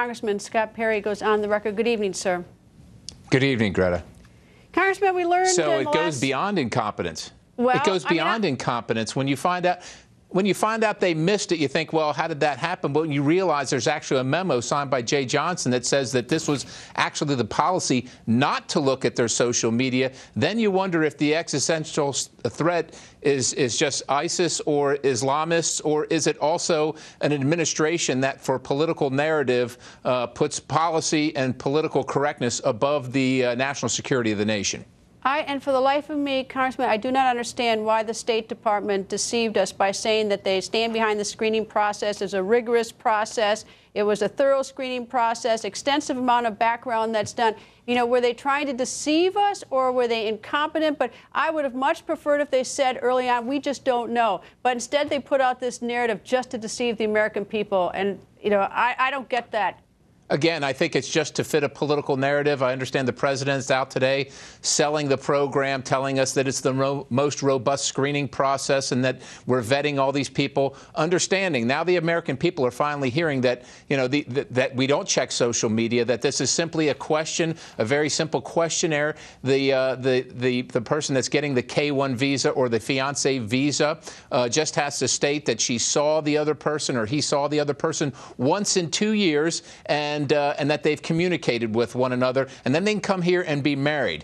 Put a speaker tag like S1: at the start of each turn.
S1: Congressman Scott Perry goes on the record. Good evening, sir.
S2: Good evening, Greta.
S1: Congressman, we learned.
S2: So it goes
S1: last...
S2: beyond incompetence.
S1: Well,
S2: it goes beyond
S1: I mean, I...
S2: incompetence when you find out when you find out they missed it, you think, well, how did that happen? But when you realize there's actually a memo signed by Jeh Johnson that says that this was actually the policy not to look at their social media, then you wonder if the existential threat is, is just ISIS or Islamists, or is it also an administration that, for political narrative, uh, puts policy and political correctness above the uh, national security of the nation?
S1: I, and for the life of me, Congressman, I do not understand why the State Department deceived us by saying that they stand behind the screening process. It's a rigorous process. It was a thorough screening process, extensive amount of background that's done. You know, were they trying to deceive us or were they incompetent? But I would have much preferred if they said early on, we just don't know. But instead, they put out this narrative just to deceive the American people. And, you know, I, I don't get that.
S2: Again, I think it's just to fit a political narrative. I understand the president's out today selling the program, telling us that it's the ro most robust screening process and that we're vetting all these people. Understanding now the American people are finally hearing that you know the, the, that we don't check social media. That this is simply a question, a very simple questionnaire. The uh, the the the person that's getting the K-1 visa or the fiance visa uh, just has to state that she saw the other person or he saw the other person once in two years and and, uh, and that they've communicated with one another, and then they can come here and be married.